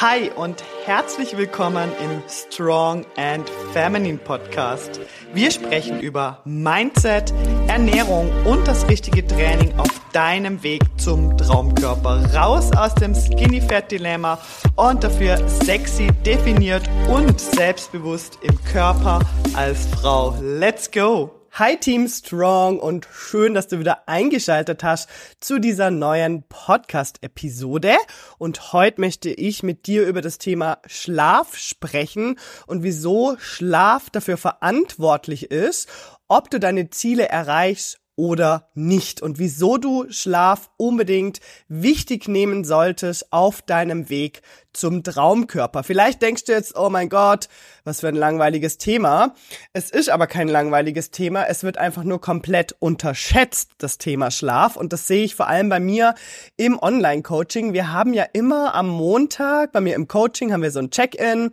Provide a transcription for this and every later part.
Hi und herzlich willkommen im Strong and Feminine Podcast. Wir sprechen über Mindset, Ernährung und das richtige Training auf deinem Weg zum Traumkörper. Raus aus dem Skinny Fat Dilemma und dafür sexy, definiert und selbstbewusst im Körper als Frau. Let's go! Hi Team Strong und schön, dass du wieder eingeschaltet hast zu dieser neuen Podcast-Episode. Und heute möchte ich mit dir über das Thema Schlaf sprechen und wieso Schlaf dafür verantwortlich ist, ob du deine Ziele erreichst oder nicht und wieso du Schlaf unbedingt wichtig nehmen solltest auf deinem Weg zum Traumkörper. Vielleicht denkst du jetzt, oh mein Gott, was für ein langweiliges Thema. Es ist aber kein langweiliges Thema. Es wird einfach nur komplett unterschätzt, das Thema Schlaf. Und das sehe ich vor allem bei mir im Online-Coaching. Wir haben ja immer am Montag, bei mir im Coaching haben wir so ein Check-in.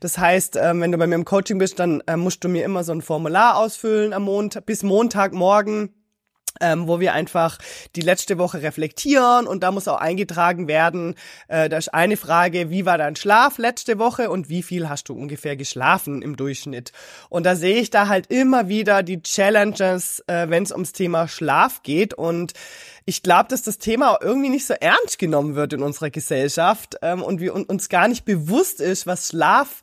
Das heißt, ähm, wenn du bei mir im Coaching bist, dann äh, musst du mir immer so ein Formular ausfüllen am Montag, bis Montagmorgen ähm, wo wir einfach die letzte Woche reflektieren und da muss auch eingetragen werden, äh, da ist eine Frage, wie war dein Schlaf letzte Woche und wie viel hast du ungefähr geschlafen im Durchschnitt? Und da sehe ich da halt immer wieder die Challenges, äh, wenn es ums Thema Schlaf geht und ich glaube, dass das Thema irgendwie nicht so ernst genommen wird in unserer Gesellschaft ähm, und wir uns gar nicht bewusst ist, was Schlaf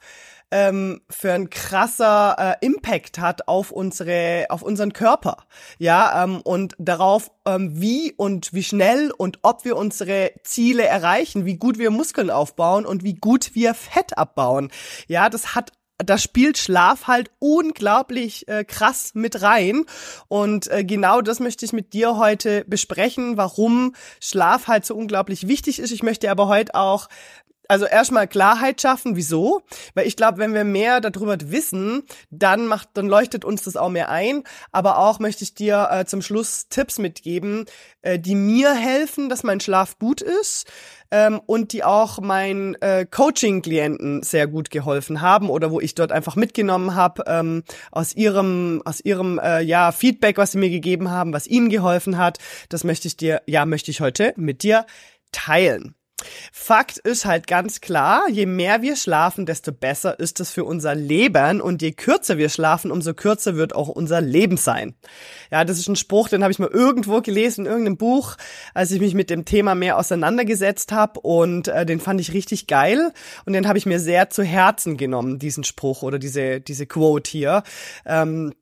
ähm, für ein krasser äh, Impact hat auf unsere, auf unseren Körper, ja, ähm, und darauf, ähm, wie und wie schnell und ob wir unsere Ziele erreichen, wie gut wir Muskeln aufbauen und wie gut wir Fett abbauen. Ja, das hat da spielt Schlaf halt unglaublich äh, krass mit rein. Und äh, genau das möchte ich mit dir heute besprechen, warum Schlaf halt so unglaublich wichtig ist. Ich möchte aber heute auch also erstmal Klarheit schaffen, wieso? Weil ich glaube, wenn wir mehr darüber wissen, dann macht, dann leuchtet uns das auch mehr ein. Aber auch möchte ich dir äh, zum Schluss Tipps mitgeben, äh, die mir helfen, dass mein Schlaf gut ist ähm, und die auch meinen äh, Coaching-Klienten sehr gut geholfen haben oder wo ich dort einfach mitgenommen habe ähm, aus ihrem aus ihrem äh, ja Feedback, was sie mir gegeben haben, was ihnen geholfen hat. Das möchte ich dir, ja, möchte ich heute mit dir teilen. Fakt ist halt ganz klar, je mehr wir schlafen, desto besser ist es für unser Leben und je kürzer wir schlafen, umso kürzer wird auch unser Leben sein. Ja, das ist ein Spruch, den habe ich mal irgendwo gelesen in irgendeinem Buch, als ich mich mit dem Thema mehr auseinandergesetzt habe und äh, den fand ich richtig geil und den habe ich mir sehr zu Herzen genommen, diesen Spruch oder diese diese Quote hier. Ähm,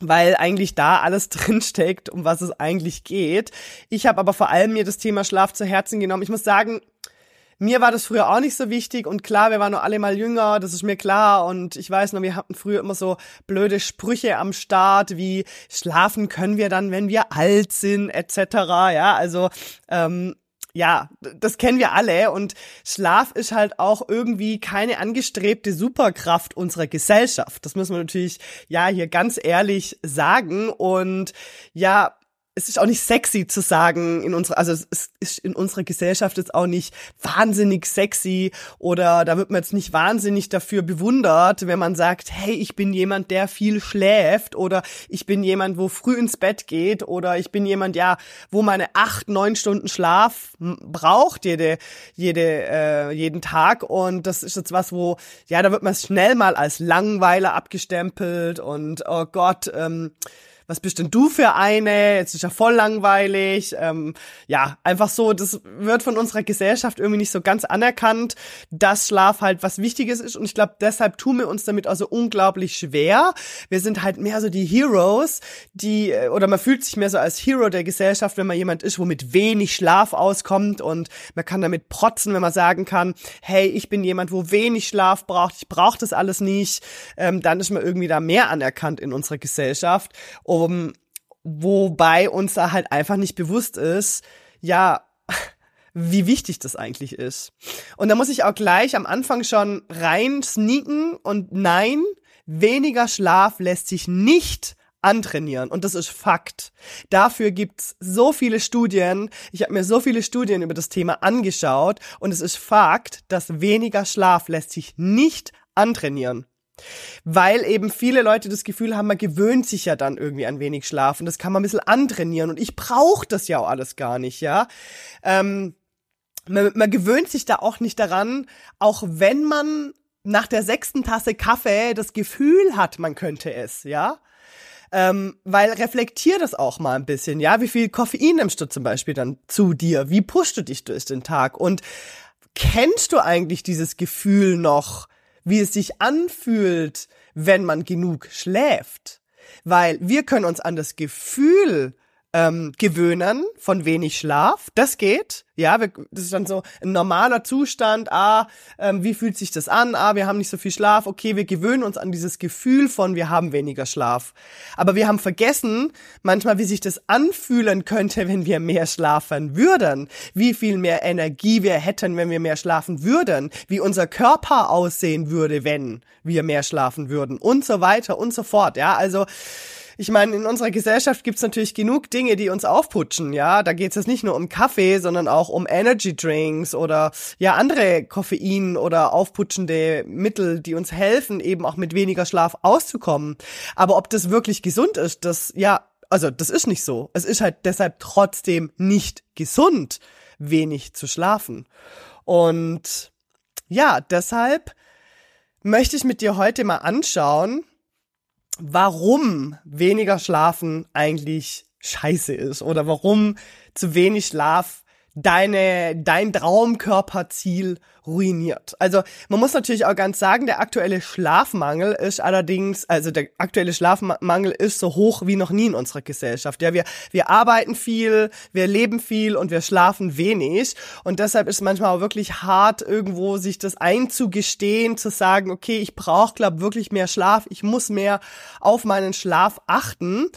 weil eigentlich da alles drinsteckt, um was es eigentlich geht. Ich habe aber vor allem mir das Thema Schlaf zu Herzen genommen. Ich muss sagen, mir war das früher auch nicht so wichtig und klar, wir waren noch alle mal jünger, das ist mir klar und ich weiß noch, wir hatten früher immer so blöde Sprüche am Start wie schlafen können wir dann, wenn wir alt sind etc. Ja, also ähm, ja, das kennen wir alle und Schlaf ist halt auch irgendwie keine angestrebte Superkraft unserer Gesellschaft. Das muss man natürlich ja hier ganz ehrlich sagen und ja, es ist auch nicht sexy zu sagen in unserer, also es ist in unserer Gesellschaft jetzt auch nicht wahnsinnig sexy oder da wird man jetzt nicht wahnsinnig dafür bewundert, wenn man sagt, hey, ich bin jemand, der viel schläft oder ich bin jemand, wo früh ins Bett geht oder ich bin jemand, ja, wo meine acht, neun Stunden Schlaf braucht jede, jede, äh, jeden Tag. Und das ist jetzt was, wo, ja, da wird man schnell mal als Langweiler abgestempelt und oh Gott, ähm, was bist denn du für eine? Jetzt ist ja voll langweilig. Ähm, ja, einfach so, das wird von unserer Gesellschaft irgendwie nicht so ganz anerkannt, dass Schlaf halt was Wichtiges ist. Und ich glaube, deshalb tun wir uns damit also unglaublich schwer. Wir sind halt mehr so die Heroes, die, äh, oder man fühlt sich mehr so als Hero der Gesellschaft, wenn man jemand ist, wo mit wenig Schlaf auskommt und man kann damit protzen, wenn man sagen kann, hey, ich bin jemand, wo wenig Schlaf braucht, ich brauche das alles nicht, ähm, dann ist man irgendwie da mehr anerkannt in unserer Gesellschaft. Und um, wobei uns da halt einfach nicht bewusst ist, ja, wie wichtig das eigentlich ist. Und da muss ich auch gleich am Anfang schon rein sneaken und nein, weniger Schlaf lässt sich nicht antrainieren und das ist Fakt. Dafür gibt's so viele Studien. Ich habe mir so viele Studien über das Thema angeschaut und es ist Fakt, dass weniger Schlaf lässt sich nicht antrainieren. Weil eben viele Leute das Gefühl haben, man gewöhnt sich ja dann irgendwie an wenig Schlaf und das kann man ein bisschen antrainieren und ich brauche das ja auch alles gar nicht, ja. Ähm, man, man gewöhnt sich da auch nicht daran, auch wenn man nach der sechsten Tasse Kaffee das Gefühl hat, man könnte es, ja. Ähm, weil reflektier das auch mal ein bisschen, ja. Wie viel Koffein nimmst du zum Beispiel dann zu dir? Wie pushst du dich durch den Tag? Und kennst du eigentlich dieses Gefühl noch, wie es sich anfühlt, wenn man genug schläft? Weil wir können uns an das Gefühl ähm, gewöhnen von wenig Schlaf. Das geht. Ja, wir, das ist dann so ein normaler Zustand. Ah, ähm, wie fühlt sich das an? Ah, wir haben nicht so viel Schlaf. Okay, wir gewöhnen uns an dieses Gefühl von, wir haben weniger Schlaf. Aber wir haben vergessen, manchmal, wie sich das anfühlen könnte, wenn wir mehr schlafen würden. Wie viel mehr Energie wir hätten, wenn wir mehr schlafen würden. Wie unser Körper aussehen würde, wenn wir mehr schlafen würden. Und so weiter und so fort. Ja, also, ich meine, in unserer Gesellschaft gibt's natürlich genug Dinge, die uns aufputschen, ja. Da geht's jetzt nicht nur um Kaffee, sondern auch um Energy Drinks oder ja andere Koffein oder aufputschende Mittel, die uns helfen, eben auch mit weniger Schlaf auszukommen. Aber ob das wirklich gesund ist, das ja, also das ist nicht so. Es ist halt deshalb trotzdem nicht gesund, wenig zu schlafen. Und ja, deshalb möchte ich mit dir heute mal anschauen, warum weniger Schlafen eigentlich scheiße ist oder warum zu wenig Schlaf deine, dein Traumkörperziel ruiniert. Also man muss natürlich auch ganz sagen, der aktuelle Schlafmangel ist allerdings, also der aktuelle Schlafmangel ist so hoch wie noch nie in unserer Gesellschaft. Ja, wir, wir arbeiten viel, wir leben viel und wir schlafen wenig. Und deshalb ist manchmal auch wirklich hart, irgendwo sich das einzugestehen, zu sagen, okay, ich brauche, glaube wirklich mehr Schlaf, ich muss mehr auf meinen Schlaf achten.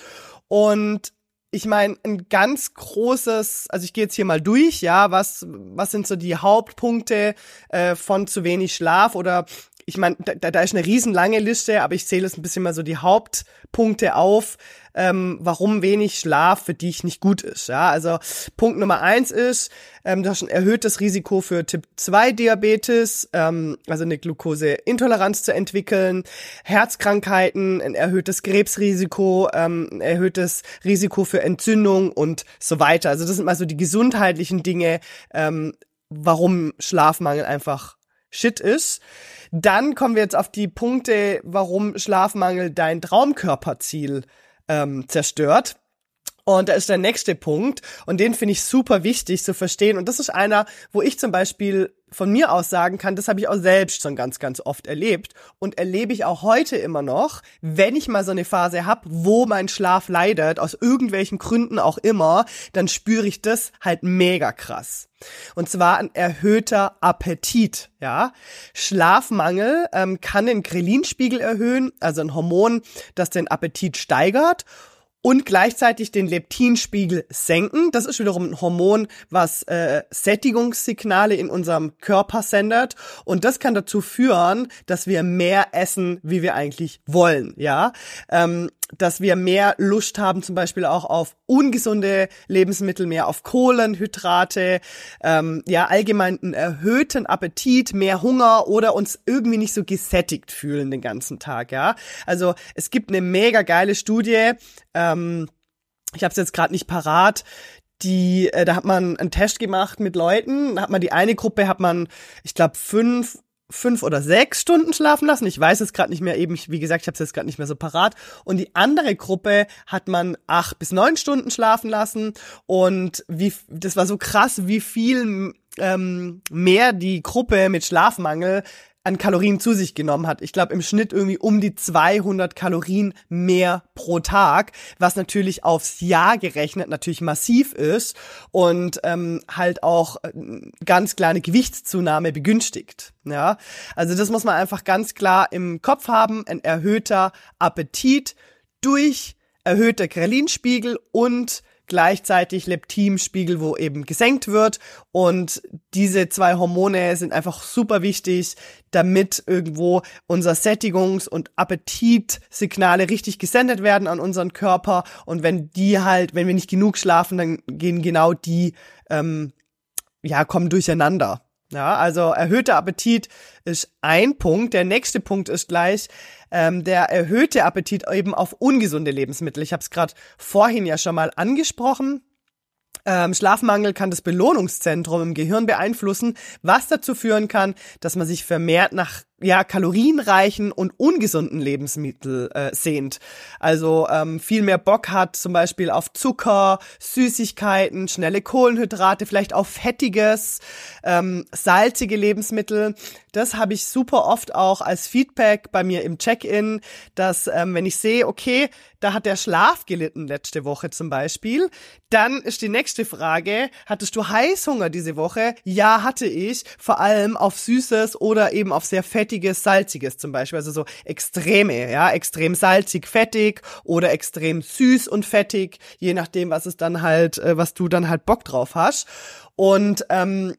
Und ich meine, ein ganz großes, also ich gehe jetzt hier mal durch, ja, was, was sind so die Hauptpunkte äh, von zu wenig Schlaf oder ich meine, da, da ist eine riesenlange Liste, aber ich zähle es ein bisschen mal so die Hauptpunkte auf, ähm, warum wenig Schlaf für dich nicht gut ist. Ja, also Punkt Nummer eins ist, ähm, du hast ein erhöhtes Risiko für Typ 2 Diabetes, ähm, also eine Glukoseintoleranz zu entwickeln, Herzkrankheiten, ein erhöhtes Krebsrisiko, ähm, ein erhöhtes Risiko für Entzündung und so weiter. Also das sind mal so die gesundheitlichen Dinge, ähm, warum Schlafmangel einfach Shit ist. Dann kommen wir jetzt auf die Punkte, warum Schlafmangel dein Traumkörperziel ähm, zerstört. Und da ist der nächste Punkt und den finde ich super wichtig zu verstehen. Und das ist einer, wo ich zum Beispiel von mir aus sagen kann, das habe ich auch selbst schon ganz, ganz oft erlebt und erlebe ich auch heute immer noch, wenn ich mal so eine Phase habe, wo mein Schlaf leidet, aus irgendwelchen Gründen auch immer, dann spüre ich das halt mega krass. Und zwar ein erhöhter Appetit, ja. Schlafmangel ähm, kann den Ghrelin-Spiegel erhöhen, also ein Hormon, das den Appetit steigert und gleichzeitig den Leptinspiegel senken. Das ist wiederum ein Hormon, was äh, Sättigungssignale in unserem Körper sendet und das kann dazu führen, dass wir mehr essen, wie wir eigentlich wollen, ja. Ähm, dass wir mehr Lust haben, zum Beispiel auch auf ungesunde Lebensmittel, mehr auf Kohlenhydrate, ähm, ja, allgemein einen erhöhten Appetit, mehr Hunger oder uns irgendwie nicht so gesättigt fühlen den ganzen Tag, ja. Also es gibt eine mega geile Studie, ähm, ich habe es jetzt gerade nicht parat, die, äh, da hat man einen Test gemacht mit Leuten, da hat man die eine Gruppe, hat man, ich glaube, fünf fünf oder sechs Stunden schlafen lassen. Ich weiß es gerade nicht mehr eben, wie gesagt, ich habe es jetzt gerade nicht mehr so parat. Und die andere Gruppe hat man acht bis neun Stunden schlafen lassen. Und wie das war so krass, wie viel ähm, mehr die Gruppe mit Schlafmangel an Kalorien zu sich genommen hat. Ich glaube im Schnitt irgendwie um die 200 Kalorien mehr pro Tag, was natürlich aufs Jahr gerechnet natürlich massiv ist und ähm, halt auch äh, ganz kleine Gewichtszunahme begünstigt. Ja, also das muss man einfach ganz klar im Kopf haben. Ein erhöhter Appetit durch erhöhter Krelinspiegel und gleichzeitig Leptinspiegel, wo eben gesenkt wird. Und diese zwei Hormone sind einfach super wichtig, damit irgendwo unser Sättigungs- und Appetitsignale richtig gesendet werden an unseren Körper. Und wenn die halt, wenn wir nicht genug schlafen, dann gehen genau die, ähm, ja, kommen durcheinander. Ja, also erhöhter Appetit ist ein Punkt. Der nächste Punkt ist gleich ähm, der erhöhte Appetit eben auf ungesunde Lebensmittel. Ich habe es gerade vorhin ja schon mal angesprochen. Ähm, Schlafmangel kann das Belohnungszentrum im Gehirn beeinflussen, was dazu führen kann, dass man sich vermehrt nach ja, kalorienreichen und ungesunden Lebensmittel äh, sehnt. Also ähm, viel mehr Bock hat zum Beispiel auf Zucker, Süßigkeiten, schnelle Kohlenhydrate, vielleicht auf fettiges, ähm, salzige Lebensmittel. Das habe ich super oft auch als Feedback bei mir im Check-in, dass ähm, wenn ich sehe, okay, da hat der Schlaf gelitten letzte Woche zum Beispiel, dann ist die nächste Frage, hattest du Heißhunger diese Woche? Ja, hatte ich, vor allem auf Süßes oder eben auf sehr fettiges fettiges, salziges zum Beispiel, also so extreme, ja, extrem salzig, fettig oder extrem süß und fettig, je nachdem, was es dann halt, äh, was du dann halt Bock drauf hast. Und ähm,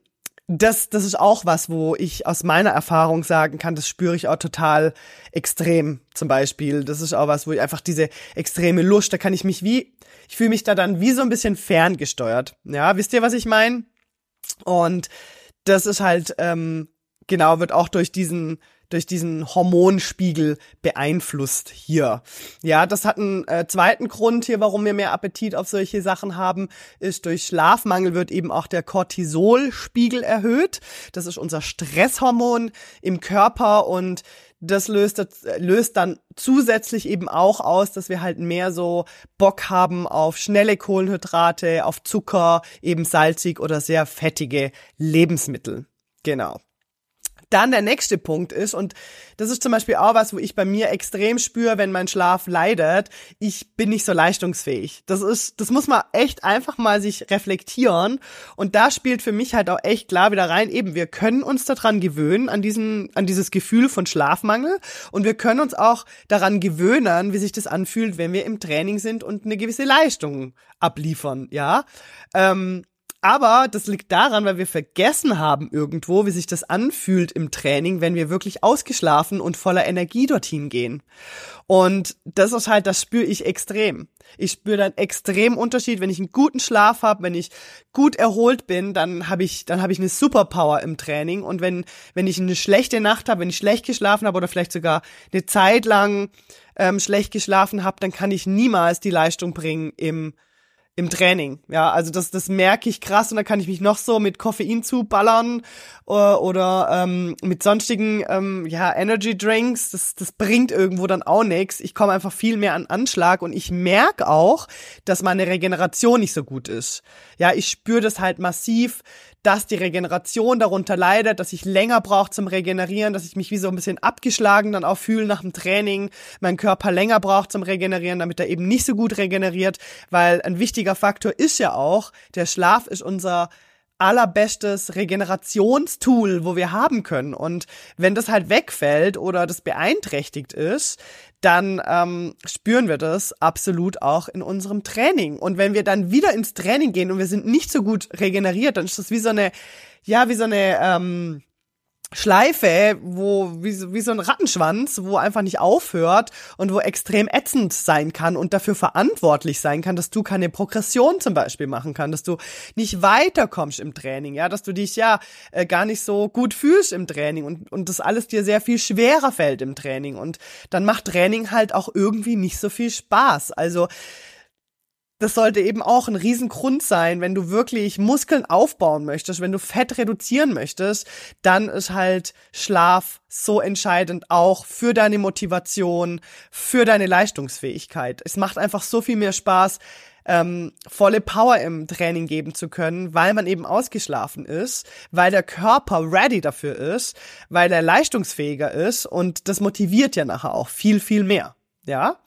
das, das ist auch was, wo ich aus meiner Erfahrung sagen kann, das spüre ich auch total extrem zum Beispiel. Das ist auch was, wo ich einfach diese extreme Lust, da kann ich mich wie, ich fühle mich da dann wie so ein bisschen ferngesteuert. Ja, wisst ihr, was ich meine? Und das ist halt ähm, genau, wird auch durch diesen durch diesen Hormonspiegel beeinflusst hier. Ja, das hat einen äh, zweiten Grund hier, warum wir mehr Appetit auf solche Sachen haben, ist durch Schlafmangel wird eben auch der Cortisolspiegel erhöht. Das ist unser Stresshormon im Körper und das löst, löst dann zusätzlich eben auch aus, dass wir halt mehr so Bock haben auf schnelle Kohlenhydrate, auf Zucker, eben salzig oder sehr fettige Lebensmittel. Genau. Dann der nächste Punkt ist, und das ist zum Beispiel auch was, wo ich bei mir extrem spüre, wenn mein Schlaf leidet, ich bin nicht so leistungsfähig. Das ist, das muss man echt einfach mal sich reflektieren. Und da spielt für mich halt auch echt klar wieder rein, eben, wir können uns daran gewöhnen, an diesen, an dieses Gefühl von Schlafmangel. Und wir können uns auch daran gewöhnen, wie sich das anfühlt, wenn wir im Training sind und eine gewisse Leistung abliefern, ja. Ähm, aber das liegt daran, weil wir vergessen haben irgendwo, wie sich das anfühlt im Training, wenn wir wirklich ausgeschlafen und voller Energie dorthin gehen. Und das ist halt, das spüre ich extrem. Ich spüre dann extrem Unterschied, wenn ich einen guten Schlaf habe, wenn ich gut erholt bin, dann habe ich, dann habe ich eine Superpower im Training. Und wenn, wenn ich eine schlechte Nacht habe, wenn ich schlecht geschlafen habe oder vielleicht sogar eine Zeit lang ähm, schlecht geschlafen habe, dann kann ich niemals die Leistung bringen im im Training. Ja, also das, das merke ich krass und da kann ich mich noch so mit Koffein zuballern oder, äh, oder ähm, mit sonstigen ähm, ja, Energy Drinks. Das, das bringt irgendwo dann auch nichts. Ich komme einfach viel mehr an Anschlag und ich merke auch, dass meine Regeneration nicht so gut ist. Ja, ich spüre das halt massiv, dass die Regeneration darunter leidet, dass ich länger brauche zum Regenerieren, dass ich mich wie so ein bisschen abgeschlagen dann auch fühle nach dem Training, mein Körper länger braucht zum Regenerieren, damit er eben nicht so gut regeneriert, weil ein wichtiger Faktor ist ja auch, der Schlaf ist unser allerbestes Regenerationstool, wo wir haben können. Und wenn das halt wegfällt oder das beeinträchtigt ist, dann ähm, spüren wir das absolut auch in unserem Training. Und wenn wir dann wieder ins Training gehen und wir sind nicht so gut regeneriert, dann ist das wie so eine, ja, wie so eine, ähm, Schleife, wo wie, wie so ein Rattenschwanz, wo einfach nicht aufhört und wo extrem ätzend sein kann und dafür verantwortlich sein kann, dass du keine Progression zum Beispiel machen kannst, dass du nicht weiterkommst im Training, ja, dass du dich ja äh, gar nicht so gut fühlst im Training und und das alles dir sehr viel schwerer fällt im Training und dann macht Training halt auch irgendwie nicht so viel Spaß. Also das sollte eben auch ein Riesengrund sein, wenn du wirklich Muskeln aufbauen möchtest, wenn du Fett reduzieren möchtest, dann ist halt Schlaf so entscheidend auch für deine Motivation, für deine Leistungsfähigkeit. Es macht einfach so viel mehr Spaß, ähm, volle Power im Training geben zu können, weil man eben ausgeschlafen ist, weil der Körper ready dafür ist, weil er leistungsfähiger ist und das motiviert ja nachher auch viel, viel mehr. Ja.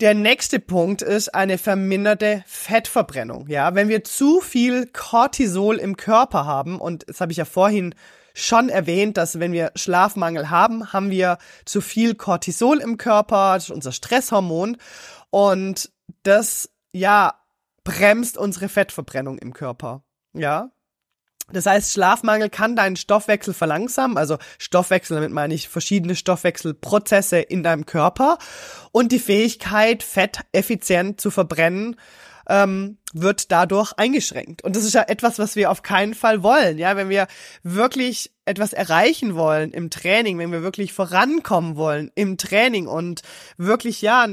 Der nächste Punkt ist eine verminderte Fettverbrennung. Ja, wenn wir zu viel Cortisol im Körper haben, und das habe ich ja vorhin schon erwähnt, dass wenn wir Schlafmangel haben, haben wir zu viel Cortisol im Körper, das ist unser Stresshormon, und das, ja, bremst unsere Fettverbrennung im Körper. Ja, das heißt, Schlafmangel kann deinen Stoffwechsel verlangsamen. Also Stoffwechsel, damit meine ich verschiedene Stoffwechselprozesse in deinem Körper. Und die Fähigkeit, Fett effizient zu verbrennen, ähm, wird dadurch eingeschränkt. Und das ist ja etwas, was wir auf keinen Fall wollen. Ja, wenn wir wirklich etwas erreichen wollen im Training, wenn wir wirklich vorankommen wollen im Training und wirklich ja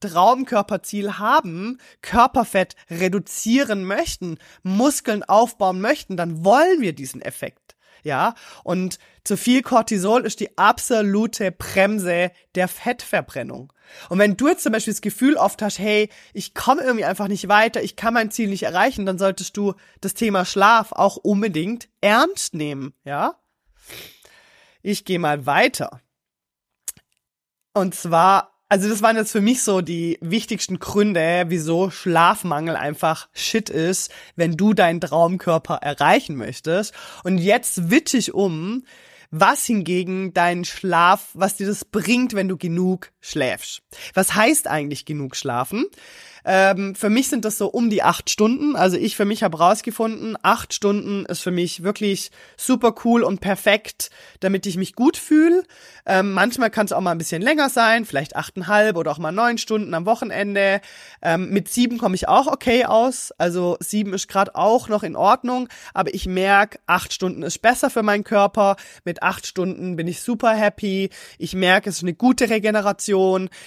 Traumkörperziel haben, Körperfett reduzieren möchten, Muskeln aufbauen möchten, dann wollen wir diesen Effekt. Ja, und zu viel Cortisol ist die absolute Bremse der Fettverbrennung. Und wenn du jetzt zum Beispiel das Gefühl oft hast, hey, ich komme irgendwie einfach nicht weiter, ich kann mein Ziel nicht erreichen, dann solltest du das Thema Schlaf auch unbedingt ernst nehmen, ja? Ich gehe mal weiter. Und zwar also das waren jetzt für mich so die wichtigsten Gründe, wieso Schlafmangel einfach Shit ist, wenn du deinen Traumkörper erreichen möchtest. Und jetzt switch ich um, was hingegen deinen Schlaf, was dir das bringt, wenn du genug schläfst. Was heißt eigentlich genug schlafen? Ähm, für mich sind das so um die acht Stunden. Also ich für mich habe rausgefunden, acht Stunden ist für mich wirklich super cool und perfekt, damit ich mich gut fühle. Ähm, manchmal kann es auch mal ein bisschen länger sein, vielleicht achteinhalb oder auch mal neun Stunden am Wochenende. Ähm, mit sieben komme ich auch okay aus. Also sieben ist gerade auch noch in Ordnung, aber ich merke, acht Stunden ist besser für meinen Körper. Mit acht Stunden bin ich super happy. Ich merke, es ist eine gute Regeneration.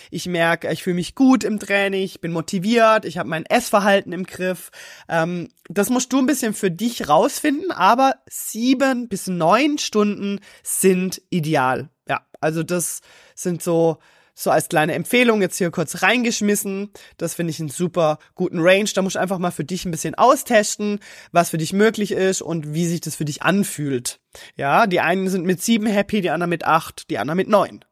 Ich merke, ich fühle mich gut im Training, ich bin motiviert, ich habe mein Essverhalten im Griff. Ähm, das musst du ein bisschen für dich rausfinden, aber sieben bis neun Stunden sind ideal. Ja, also das sind so so als kleine Empfehlung jetzt hier kurz reingeschmissen. Das finde ich einen super guten Range. Da musst du einfach mal für dich ein bisschen austesten, was für dich möglich ist und wie sich das für dich anfühlt. Ja, die einen sind mit sieben happy, die anderen mit acht, die anderen mit neun.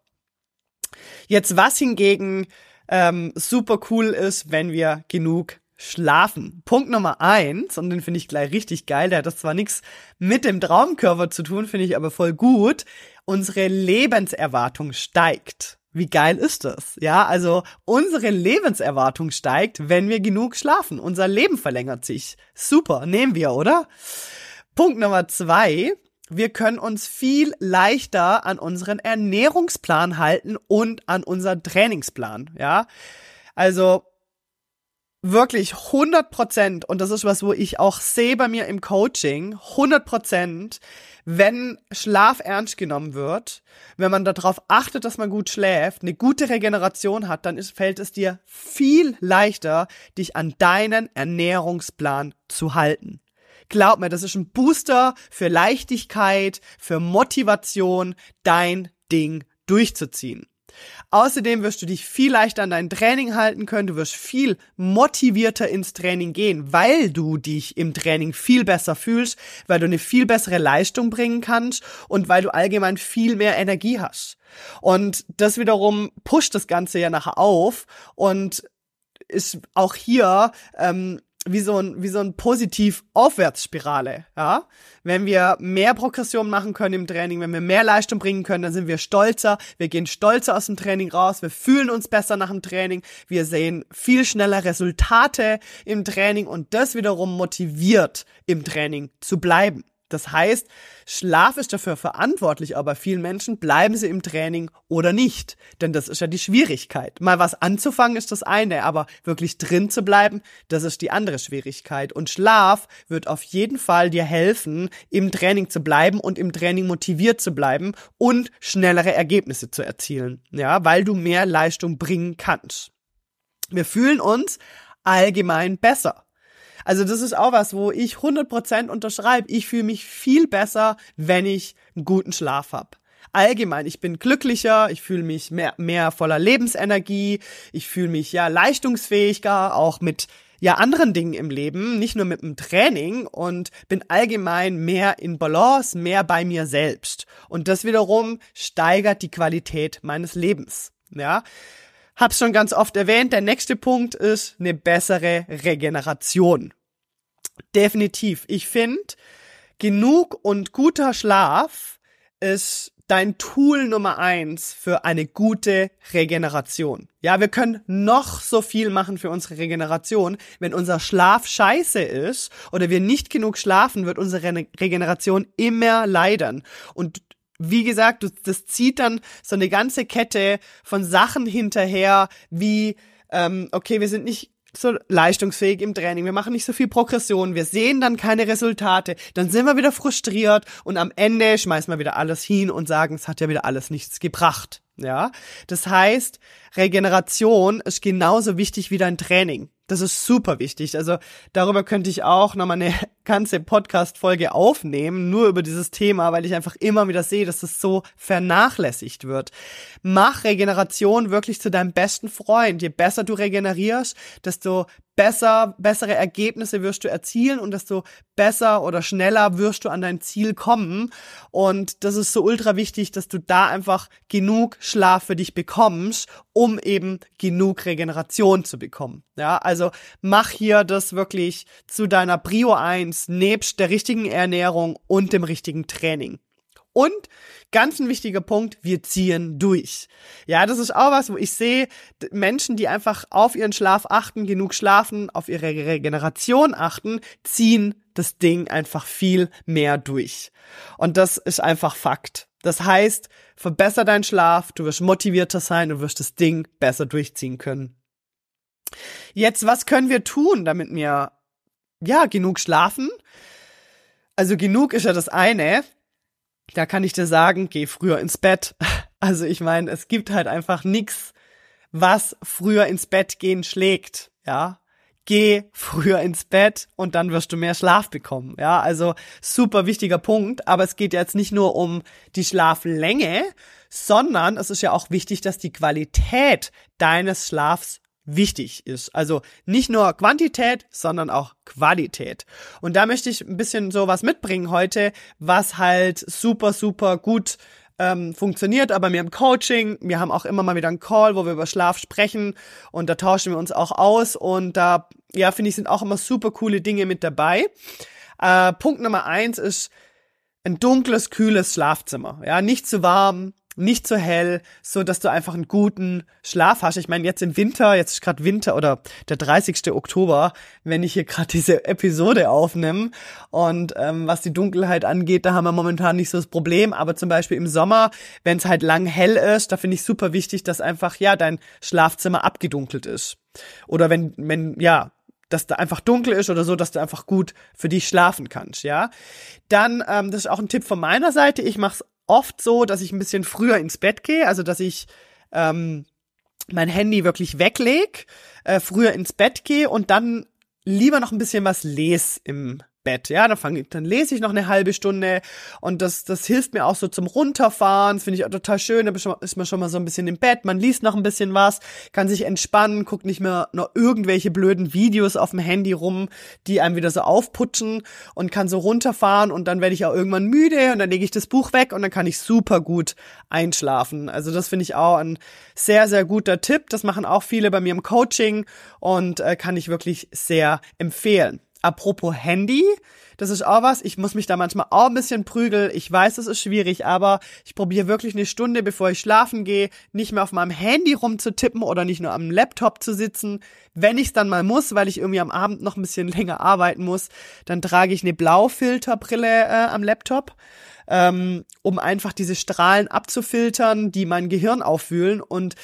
Jetzt was hingegen ähm, super cool ist, wenn wir genug Schlafen. Punkt Nummer eins, und den finde ich gleich richtig geil, der hat das zwar nichts mit dem Traumkörper zu tun, finde ich aber voll gut. Unsere Lebenserwartung steigt. Wie geil ist das? Ja, also unsere Lebenserwartung steigt, wenn wir genug schlafen. Unser Leben verlängert sich. Super, nehmen wir, oder? Punkt Nummer zwei. Wir können uns viel leichter an unseren Ernährungsplan halten und an unseren Trainingsplan, ja. Also, wirklich 100 Prozent, und das ist was, wo ich auch sehe bei mir im Coaching, 100 Prozent, wenn Schlaf ernst genommen wird, wenn man darauf achtet, dass man gut schläft, eine gute Regeneration hat, dann ist, fällt es dir viel leichter, dich an deinen Ernährungsplan zu halten. Glaub mir, das ist ein Booster für Leichtigkeit, für Motivation, dein Ding durchzuziehen. Außerdem wirst du dich viel leichter an dein Training halten können, du wirst viel motivierter ins Training gehen, weil du dich im Training viel besser fühlst, weil du eine viel bessere Leistung bringen kannst und weil du allgemein viel mehr Energie hast. Und das wiederum pusht das Ganze ja nachher auf und ist auch hier ähm, wie so ein, wie so ein positiv Aufwärtsspirale, ja. Wenn wir mehr Progression machen können im Training, wenn wir mehr Leistung bringen können, dann sind wir stolzer, wir gehen stolzer aus dem Training raus, wir fühlen uns besser nach dem Training, wir sehen viel schneller Resultate im Training und das wiederum motiviert im Training zu bleiben. Das heißt, Schlaf ist dafür verantwortlich, aber vielen Menschen bleiben sie im Training oder nicht. Denn das ist ja die Schwierigkeit. Mal was anzufangen ist das eine, aber wirklich drin zu bleiben, das ist die andere Schwierigkeit. Und Schlaf wird auf jeden Fall dir helfen, im Training zu bleiben und im Training motiviert zu bleiben und schnellere Ergebnisse zu erzielen. Ja, weil du mehr Leistung bringen kannst. Wir fühlen uns allgemein besser. Also das ist auch was, wo ich 100% unterschreibe. Ich fühle mich viel besser, wenn ich einen guten Schlaf habe. Allgemein, ich bin glücklicher, ich fühle mich mehr, mehr voller Lebensenergie, ich fühle mich ja leistungsfähiger, auch mit ja anderen Dingen im Leben, nicht nur mit dem Training und bin allgemein mehr in Balance, mehr bei mir selbst. Und das wiederum steigert die Qualität meines Lebens. Ja, Hab's schon ganz oft erwähnt, der nächste Punkt ist eine bessere Regeneration. Definitiv. Ich finde, genug und guter Schlaf ist dein Tool Nummer eins für eine gute Regeneration. Ja, wir können noch so viel machen für unsere Regeneration. Wenn unser Schlaf scheiße ist oder wir nicht genug schlafen, wird unsere Regeneration immer leiden. Und wie gesagt, das zieht dann so eine ganze Kette von Sachen hinterher, wie, ähm, okay, wir sind nicht so leistungsfähig im Training, wir machen nicht so viel Progression, wir sehen dann keine Resultate, dann sind wir wieder frustriert und am Ende schmeißen wir wieder alles hin und sagen, es hat ja wieder alles nichts gebracht. Ja, das heißt, Regeneration ist genauso wichtig wie dein Training. Das ist super wichtig. Also darüber könnte ich auch nochmal eine ganze Podcast-Folge aufnehmen, nur über dieses Thema, weil ich einfach immer wieder sehe, dass das so vernachlässigt wird. Mach Regeneration wirklich zu deinem besten Freund. Je besser du regenerierst, desto besser, bessere Ergebnisse wirst du erzielen und desto besser oder schneller wirst du an dein Ziel kommen. Und das ist so ultra wichtig, dass du da einfach genug Schlaf für dich bekommst, um eben genug Regeneration zu bekommen. Ja, also mach hier das wirklich zu deiner Prio 1 nebst der richtigen Ernährung und dem richtigen Training. Und ganz ein wichtiger Punkt, wir ziehen durch. Ja, das ist auch was, wo ich sehe, Menschen, die einfach auf ihren Schlaf achten, genug schlafen, auf ihre Regeneration achten, ziehen das Ding einfach viel mehr durch. Und das ist einfach Fakt. Das heißt, verbessere deinen Schlaf, du wirst motivierter sein und wirst das Ding besser durchziehen können. Jetzt, was können wir tun, damit wir, ja, genug schlafen? Also genug ist ja das eine. Da kann ich dir sagen, geh früher ins Bett. Also ich meine, es gibt halt einfach nix, was früher ins Bett gehen schlägt, ja. Geh früher ins Bett und dann wirst du mehr Schlaf bekommen, ja. Also super wichtiger Punkt, aber es geht jetzt nicht nur um die Schlaflänge, sondern es ist ja auch wichtig, dass die Qualität deines Schlafs wichtig ist. Also nicht nur Quantität, sondern auch Qualität. Und da möchte ich ein bisschen sowas mitbringen heute, was halt super, super gut ähm, funktioniert, aber mir im Coaching, wir haben auch immer mal wieder einen Call, wo wir über Schlaf sprechen und da tauschen wir uns auch aus und da, ja, finde ich, sind auch immer super coole Dinge mit dabei. Äh, Punkt Nummer eins ist ein dunkles, kühles Schlafzimmer. Ja, nicht zu warm, nicht zu hell, so dass du einfach einen guten Schlaf hast. Ich meine, jetzt im Winter, jetzt ist gerade Winter oder der 30. Oktober, wenn ich hier gerade diese Episode aufnehme. Und ähm, was die Dunkelheit angeht, da haben wir momentan nicht so das Problem. Aber zum Beispiel im Sommer, wenn es halt lang hell ist, da finde ich super wichtig, dass einfach, ja, dein Schlafzimmer abgedunkelt ist. Oder wenn, wenn, ja, dass da einfach dunkel ist oder so, dass du einfach gut für dich schlafen kannst, ja. Dann, ähm, das ist auch ein Tipp von meiner Seite. Ich mache es oft so, dass ich ein bisschen früher ins Bett gehe, also dass ich ähm, mein Handy wirklich wegleg, äh, früher ins Bett gehe und dann lieber noch ein bisschen was lese im Bett. Ja, dann, fang, dann lese ich noch eine halbe Stunde und das, das hilft mir auch so zum Runterfahren. Finde ich auch total schön. Da ist man schon mal so ein bisschen im Bett, man liest noch ein bisschen was, kann sich entspannen, guckt nicht mehr noch irgendwelche blöden Videos auf dem Handy rum, die einem wieder so aufputschen und kann so runterfahren und dann werde ich auch irgendwann müde und dann lege ich das Buch weg und dann kann ich super gut einschlafen. Also das finde ich auch ein sehr, sehr guter Tipp. Das machen auch viele bei mir im Coaching und äh, kann ich wirklich sehr empfehlen. Apropos Handy, das ist auch was. Ich muss mich da manchmal auch ein bisschen prügeln. Ich weiß, das ist schwierig, aber ich probiere wirklich eine Stunde, bevor ich schlafen gehe, nicht mehr auf meinem Handy rumzutippen oder nicht nur am Laptop zu sitzen. Wenn ich es dann mal muss, weil ich irgendwie am Abend noch ein bisschen länger arbeiten muss, dann trage ich eine Blaufilterbrille äh, am Laptop, ähm, um einfach diese Strahlen abzufiltern, die mein Gehirn auffühlen und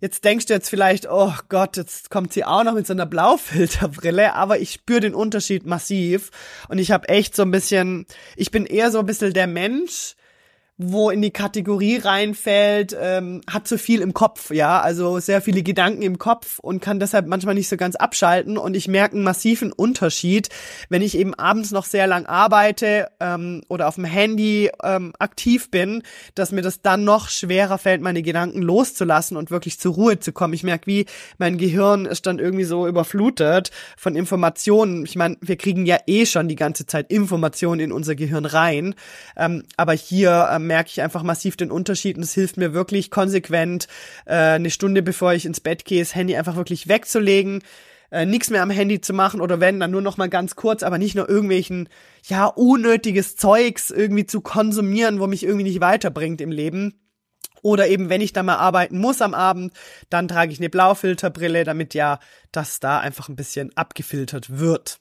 Jetzt denkst du jetzt vielleicht, oh Gott, jetzt kommt sie auch noch mit so einer Blaufilterbrille, aber ich spüre den Unterschied massiv. Und ich habe echt so ein bisschen, ich bin eher so ein bisschen der Mensch, wo in die Kategorie reinfällt, ähm, hat zu viel im Kopf, ja, also sehr viele Gedanken im Kopf und kann deshalb manchmal nicht so ganz abschalten und ich merke einen massiven Unterschied, wenn ich eben abends noch sehr lang arbeite ähm, oder auf dem Handy ähm, aktiv bin, dass mir das dann noch schwerer fällt, meine Gedanken loszulassen und wirklich zur Ruhe zu kommen. Ich merke, wie mein Gehirn ist dann irgendwie so überflutet von Informationen. Ich meine, wir kriegen ja eh schon die ganze Zeit Informationen in unser Gehirn rein, ähm, aber hier ähm, merke ich einfach massiv den Unterschied und es hilft mir wirklich konsequent, äh, eine Stunde bevor ich ins Bett gehe, das Handy einfach wirklich wegzulegen, äh, nichts mehr am Handy zu machen oder wenn, dann nur noch mal ganz kurz, aber nicht nur irgendwelchen, ja, unnötiges Zeugs irgendwie zu konsumieren, wo mich irgendwie nicht weiterbringt im Leben. Oder eben, wenn ich da mal arbeiten muss am Abend, dann trage ich eine Blaufilterbrille, damit ja das da einfach ein bisschen abgefiltert wird.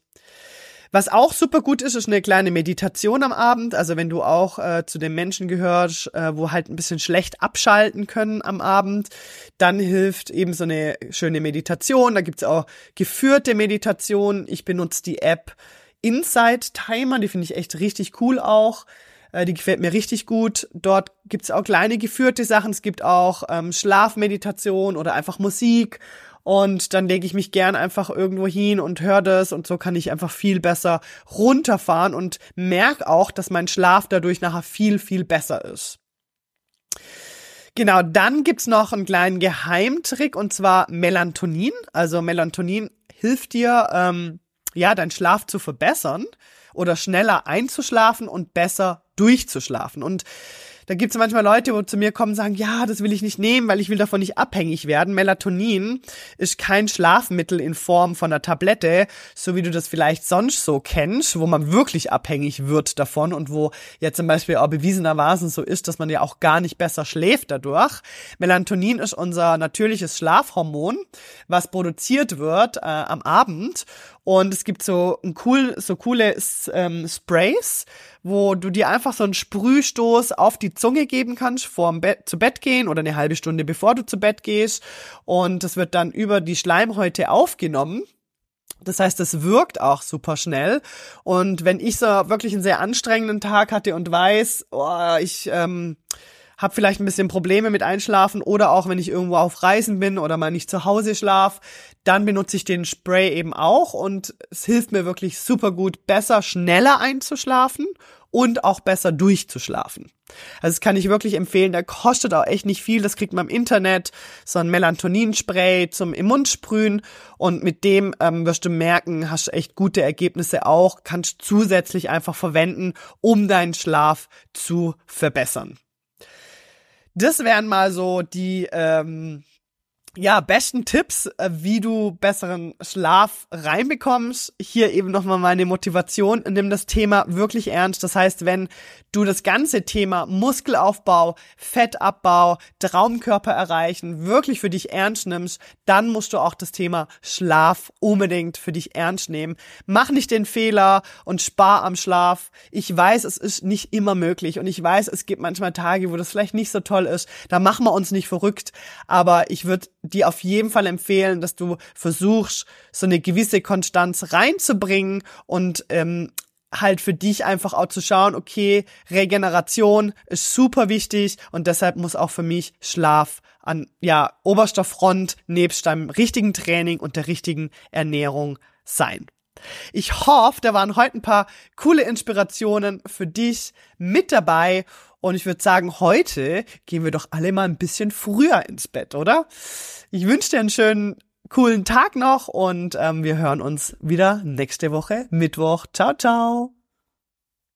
Was auch super gut ist, ist eine kleine Meditation am Abend. Also wenn du auch äh, zu den Menschen gehörst, äh, wo halt ein bisschen schlecht abschalten können am Abend, dann hilft eben so eine schöne Meditation. Da gibt's auch geführte Meditation. Ich benutze die App Inside Timer, die finde ich echt richtig cool auch. Äh, die gefällt mir richtig gut. Dort gibt's auch kleine geführte Sachen. Es gibt auch ähm, Schlafmeditation oder einfach Musik und dann lege ich mich gern einfach irgendwo hin und höre das und so kann ich einfach viel besser runterfahren und merke auch, dass mein Schlaf dadurch nachher viel, viel besser ist. Genau, dann gibt's noch einen kleinen Geheimtrick und zwar Melatonin. Also Melatonin hilft dir, ähm, ja, deinen Schlaf zu verbessern oder schneller einzuschlafen und besser durchzuschlafen. Und da gibt es manchmal Leute, wo zu mir kommen und sagen, ja, das will ich nicht nehmen, weil ich will davon nicht abhängig werden. Melatonin ist kein Schlafmittel in Form von einer Tablette, so wie du das vielleicht sonst so kennst, wo man wirklich abhängig wird davon und wo ja zum Beispiel auch bewiesenermaßen so ist, dass man ja auch gar nicht besser schläft dadurch. Melatonin ist unser natürliches Schlafhormon, was produziert wird äh, am Abend und es gibt so ein cool, so coole ähm, Sprays, wo du dir einfach so einen Sprühstoß auf die Zunge geben kannst vor dem Bett, zu Bett gehen oder eine halbe Stunde bevor du zu Bett gehst. Und das wird dann über die Schleimhäute aufgenommen. Das heißt, es wirkt auch super schnell. Und wenn ich so wirklich einen sehr anstrengenden Tag hatte und weiß, oh, ich ähm, habe vielleicht ein bisschen Probleme mit Einschlafen oder auch wenn ich irgendwo auf Reisen bin oder mal nicht zu Hause schlaf, dann benutze ich den Spray eben auch und es hilft mir wirklich super gut, besser, schneller einzuschlafen und auch besser durchzuschlafen. Also das kann ich wirklich empfehlen. Der kostet auch echt nicht viel. Das kriegt man im Internet. So ein Melatonin-Spray zum im Mund sprühen. Und mit dem ähm, wirst du merken, hast echt gute Ergebnisse auch. Kannst zusätzlich einfach verwenden, um deinen Schlaf zu verbessern. Das wären mal so die ähm, ja, besten Tipps, äh, wie du besseren Schlaf reinbekommst. Hier eben nochmal meine Motivation. Nimm das Thema wirklich ernst. Das heißt, wenn du das ganze Thema Muskelaufbau, Fettabbau, Traumkörper erreichen wirklich für dich ernst nimmst, dann musst du auch das Thema Schlaf unbedingt für dich ernst nehmen. Mach nicht den Fehler und spar am Schlaf. Ich weiß, es ist nicht immer möglich und ich weiß, es gibt manchmal Tage, wo das vielleicht nicht so toll ist. Da machen wir uns nicht verrückt. Aber ich würde dir auf jeden Fall empfehlen, dass du versuchst, so eine gewisse Konstanz reinzubringen und ähm, halt für dich einfach auch zu schauen, okay, Regeneration ist super wichtig und deshalb muss auch für mich Schlaf an ja oberster Front nebst deinem richtigen Training und der richtigen Ernährung sein. Ich hoffe, da waren heute ein paar coole Inspirationen für dich mit dabei und ich würde sagen, heute gehen wir doch alle mal ein bisschen früher ins Bett, oder? Ich wünsche dir einen schönen, coolen Tag noch und ähm, wir hören uns wieder nächste Woche, Mittwoch. Ciao, ciao.